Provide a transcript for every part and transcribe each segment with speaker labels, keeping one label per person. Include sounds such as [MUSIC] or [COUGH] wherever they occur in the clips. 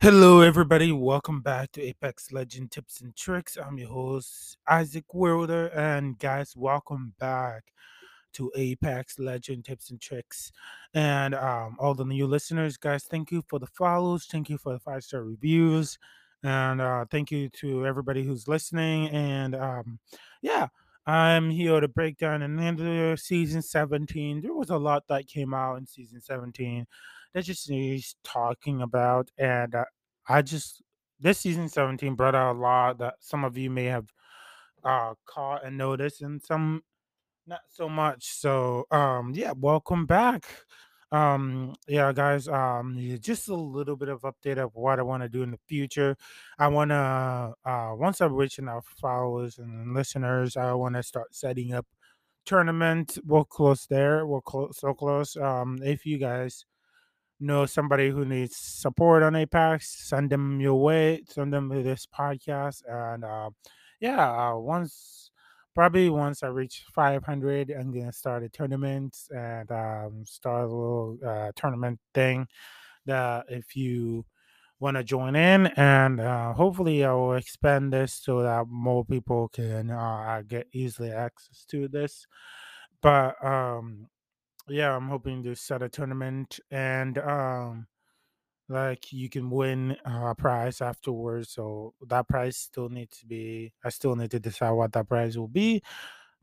Speaker 1: Hello, everybody. Welcome back to Apex Legend Tips and Tricks. I'm your host, Isaac Wilder. And guys, welcome back to Apex Legend Tips and Tricks. And um, all the new listeners, guys, thank you for the follows. Thank you for the five star reviews. And uh, thank you to everybody who's listening. And um, yeah, I'm here to break down another season 17. There was a lot that came out in season 17 that just needs talking about. And uh, I just this season 17 brought out a lot that some of you may have uh caught and noticed and some not so much. So um yeah, welcome back. Um yeah guys, um just a little bit of update of what I want to do in the future. I want to uh once I reach enough followers and listeners, I want to start setting up tournament. We're close there. We're close so close. Um if you guys know somebody who needs support on Apex, send them your way, send them to this podcast. And uh, yeah, uh, once probably once I reach 500, I'm gonna start a tournament and um, start a little uh, tournament thing. That if you want to join in, and uh, hopefully I will expand this so that more people can uh, get easily access to this. But um, yeah, I'm hoping to set a tournament and um like you can win a prize afterwards. So that prize still needs to be I still need to decide what that prize will be,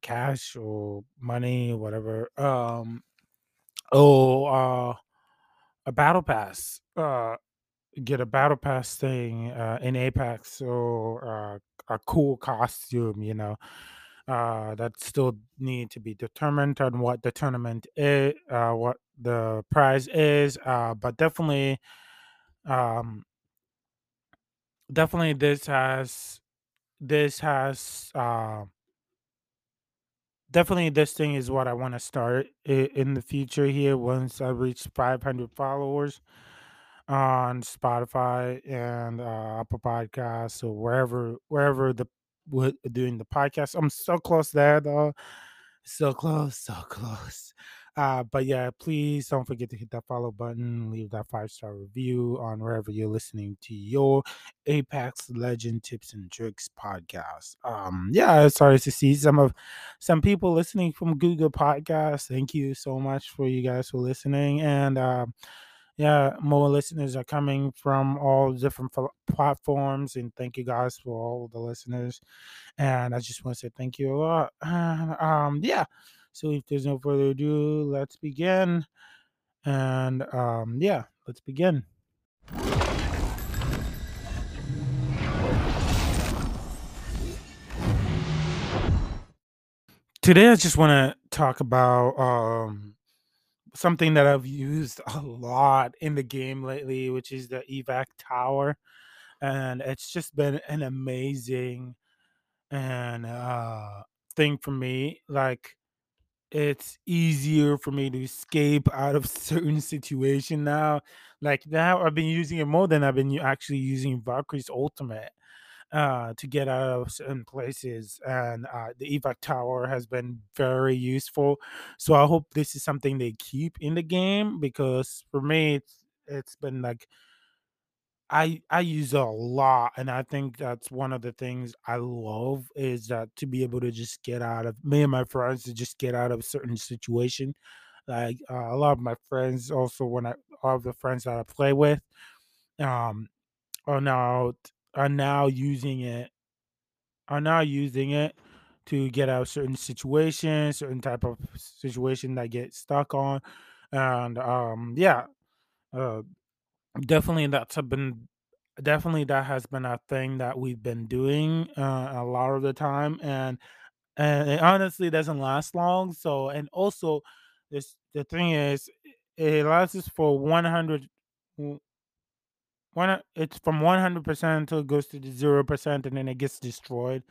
Speaker 1: cash or money, whatever. Um oh uh a battle pass. Uh get a battle pass thing uh in Apex so uh a cool costume, you know uh, that still need to be determined on what the tournament is, uh, what the prize is. Uh, but definitely, um, definitely this has this has uh, definitely this thing is what I want to start in the future here once I reach 500 followers on Spotify and uh, Apple Podcasts or wherever wherever the what doing the podcast. I'm so close there though. So close, so close. Uh, but yeah, please don't forget to hit that follow button, leave that five star review on wherever you're listening to your Apex Legend Tips and Tricks podcast. Um, yeah, sorry to see some of some people listening from Google Podcasts. Thank you so much for you guys for listening, and um, yeah, more listeners are coming from all different pl- platforms, and thank you guys for all the listeners. And I just want to say thank you a lot. [SIGHS] Um, yeah. So if there's no further ado, let's begin. And um, yeah, let's begin. Today, I just want to talk about um, something that I've used a lot in the game lately, which is the evac tower, and it's just been an amazing and uh, thing for me. Like it's easier for me to escape out of [LAUGHS] certain situation now. Like now, I've been using it more than I've been actually using Valkyrie's ultimate uh, to get out of certain places, and uh, the evac tower has been very useful. So I hope this is something they keep in the game because for me, it's it's been like I I use it a lot, and I think that's one of the things I love is that to be able to just get out of me and my friends to just get out of a certain situation. Like uh, a lot of my friends, also when I all of the friends that I play with, um, are now are now using it are now using it to get out certain situations, certain type of situation that get stuck on, and um, yeah, uh, definitely that's been definitely that has been a thing that we've been doing uh, a lot of the time and and it honestly doesn't last long so and also this the thing is it lasts for 100 w- one it's from 100% until it goes to the 0% and then it gets destroyed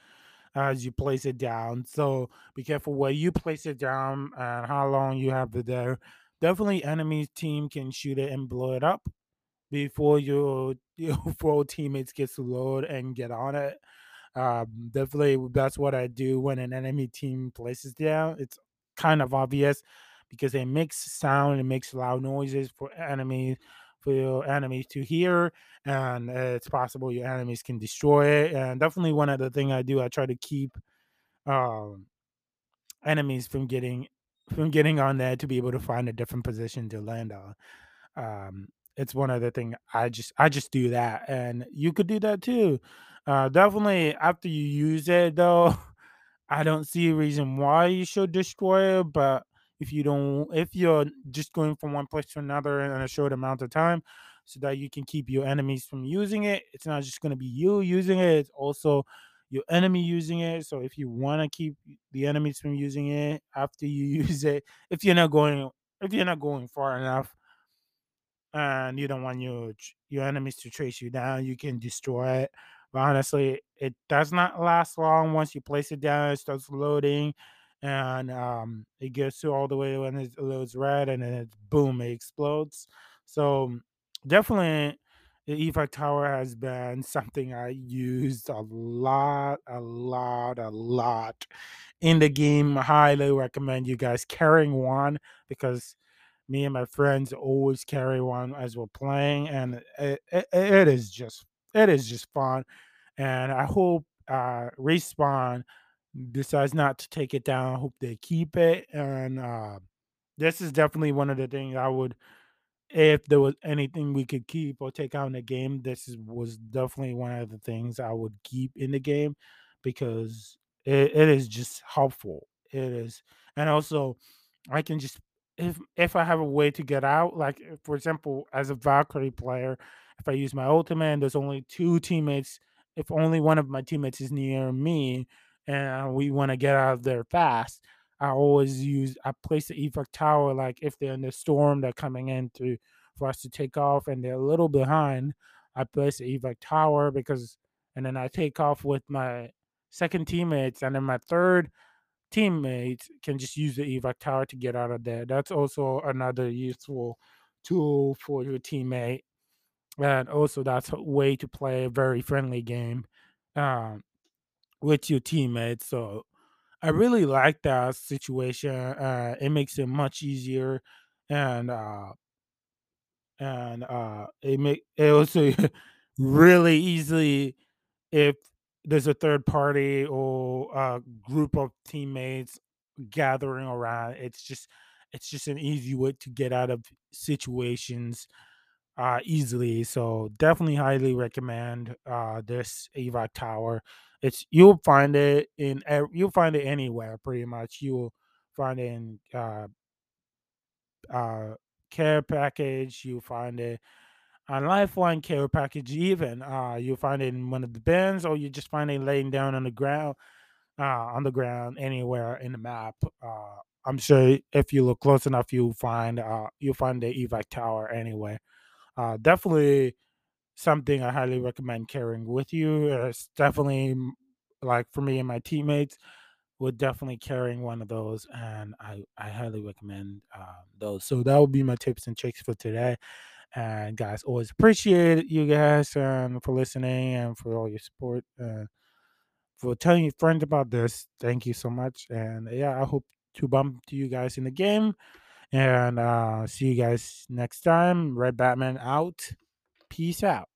Speaker 1: as you place it down so be careful where you place it down and how long you have it there definitely enemy team can shoot it and blow it up before your [LAUGHS] your teammates get to load and get on it. Um, definitely, that's what I do when an enemy team places down. It's kind of obvious because it makes sound, it makes loud noises for enemies for your enemies to hear, and it's possible your enemies can destroy it. And definitely one of the things I do, I try to keep um, enemies from getting from getting on there to be able to find a different position to land on. Um, it's one other thing I just I just do that, and you could do that too. Uh, definitely after you use it though, [LAUGHS] I don't see a reason why you should destroy it, but if you don't if you're just going from one place to another in a short amount of time so that you can keep your enemies from using it, it's not just going to be you using it, it's also your enemy using it. So if you want to keep the enemies from using it after you [LAUGHS] use it, if you're not going if you're not going far enough and you don't want your your enemies to trace you down, you can destroy it. But honestly, it does not last long. Once you place it down, it starts loading, and um, it gets to all the way when it loads red, and then it boom, it explodes. So definitely, the evac tower has been [LAUGHS] something I used a lot, a lot, a lot in the game. Highly recommend you guys carrying one because me and my friends always carry one as we're playing, and it, it, it is just it is just fun. And I hope uh, respawn decides not to take it down. I hope they keep it. And uh, this is definitely one of the things I would, if there was anything we could keep or take out in the game, this is, was definitely one of the things I would keep in the game because it, it is just helpful. It is, and also I can just if if I have a way to get out, like eh, for example, as a Valkyrie player, if I use my ultimate and there's only two teammates, if only one of my teammates is near me and we want to get out of there fast, I always use I place the evac tower like if they're in the storm they're coming in to for us to take off and they're a little behind, I place the evac tower because and then I take off with my second teammates and then my third teammates can just use the evac tower to get out of there. That's also another useful tool for your teammate. And also that's a way to play a very friendly game um, with your teammates. So I really like that situation. Uh, it makes it much easier and uh, and uh, it make it also [LAUGHS] really easily if there's a third party or a group of teammates gathering around it's just it's just an easy way to get out of situations uh easily so definitely highly recommend uh this evac tower it's you'll find it in you'll find it anywhere pretty much you'll find it in uh uh care package you'll find it on Lifeline care package, even uh, you find it in one of the bins, or you just find it laying down on the ground, uh, on the ground anywhere in the map. Uh, I'm sure if you look close enough, you'll find uh, you'll find the evac tower anyway. Definitely something I highly recommend carrying with you. It's definitely like for me and my teammates, we're definitely carrying one of those, and I I highly recommend uh, those. So that would be my tips and tricks for today. And guys, always appreciate you guys um, for listening and for all your support. Uh, for telling your friends about this. Thank you so much. And yeah, I hope to bump to you guys in the game. And uh, see you guys next time. Red Batman out. Peace out.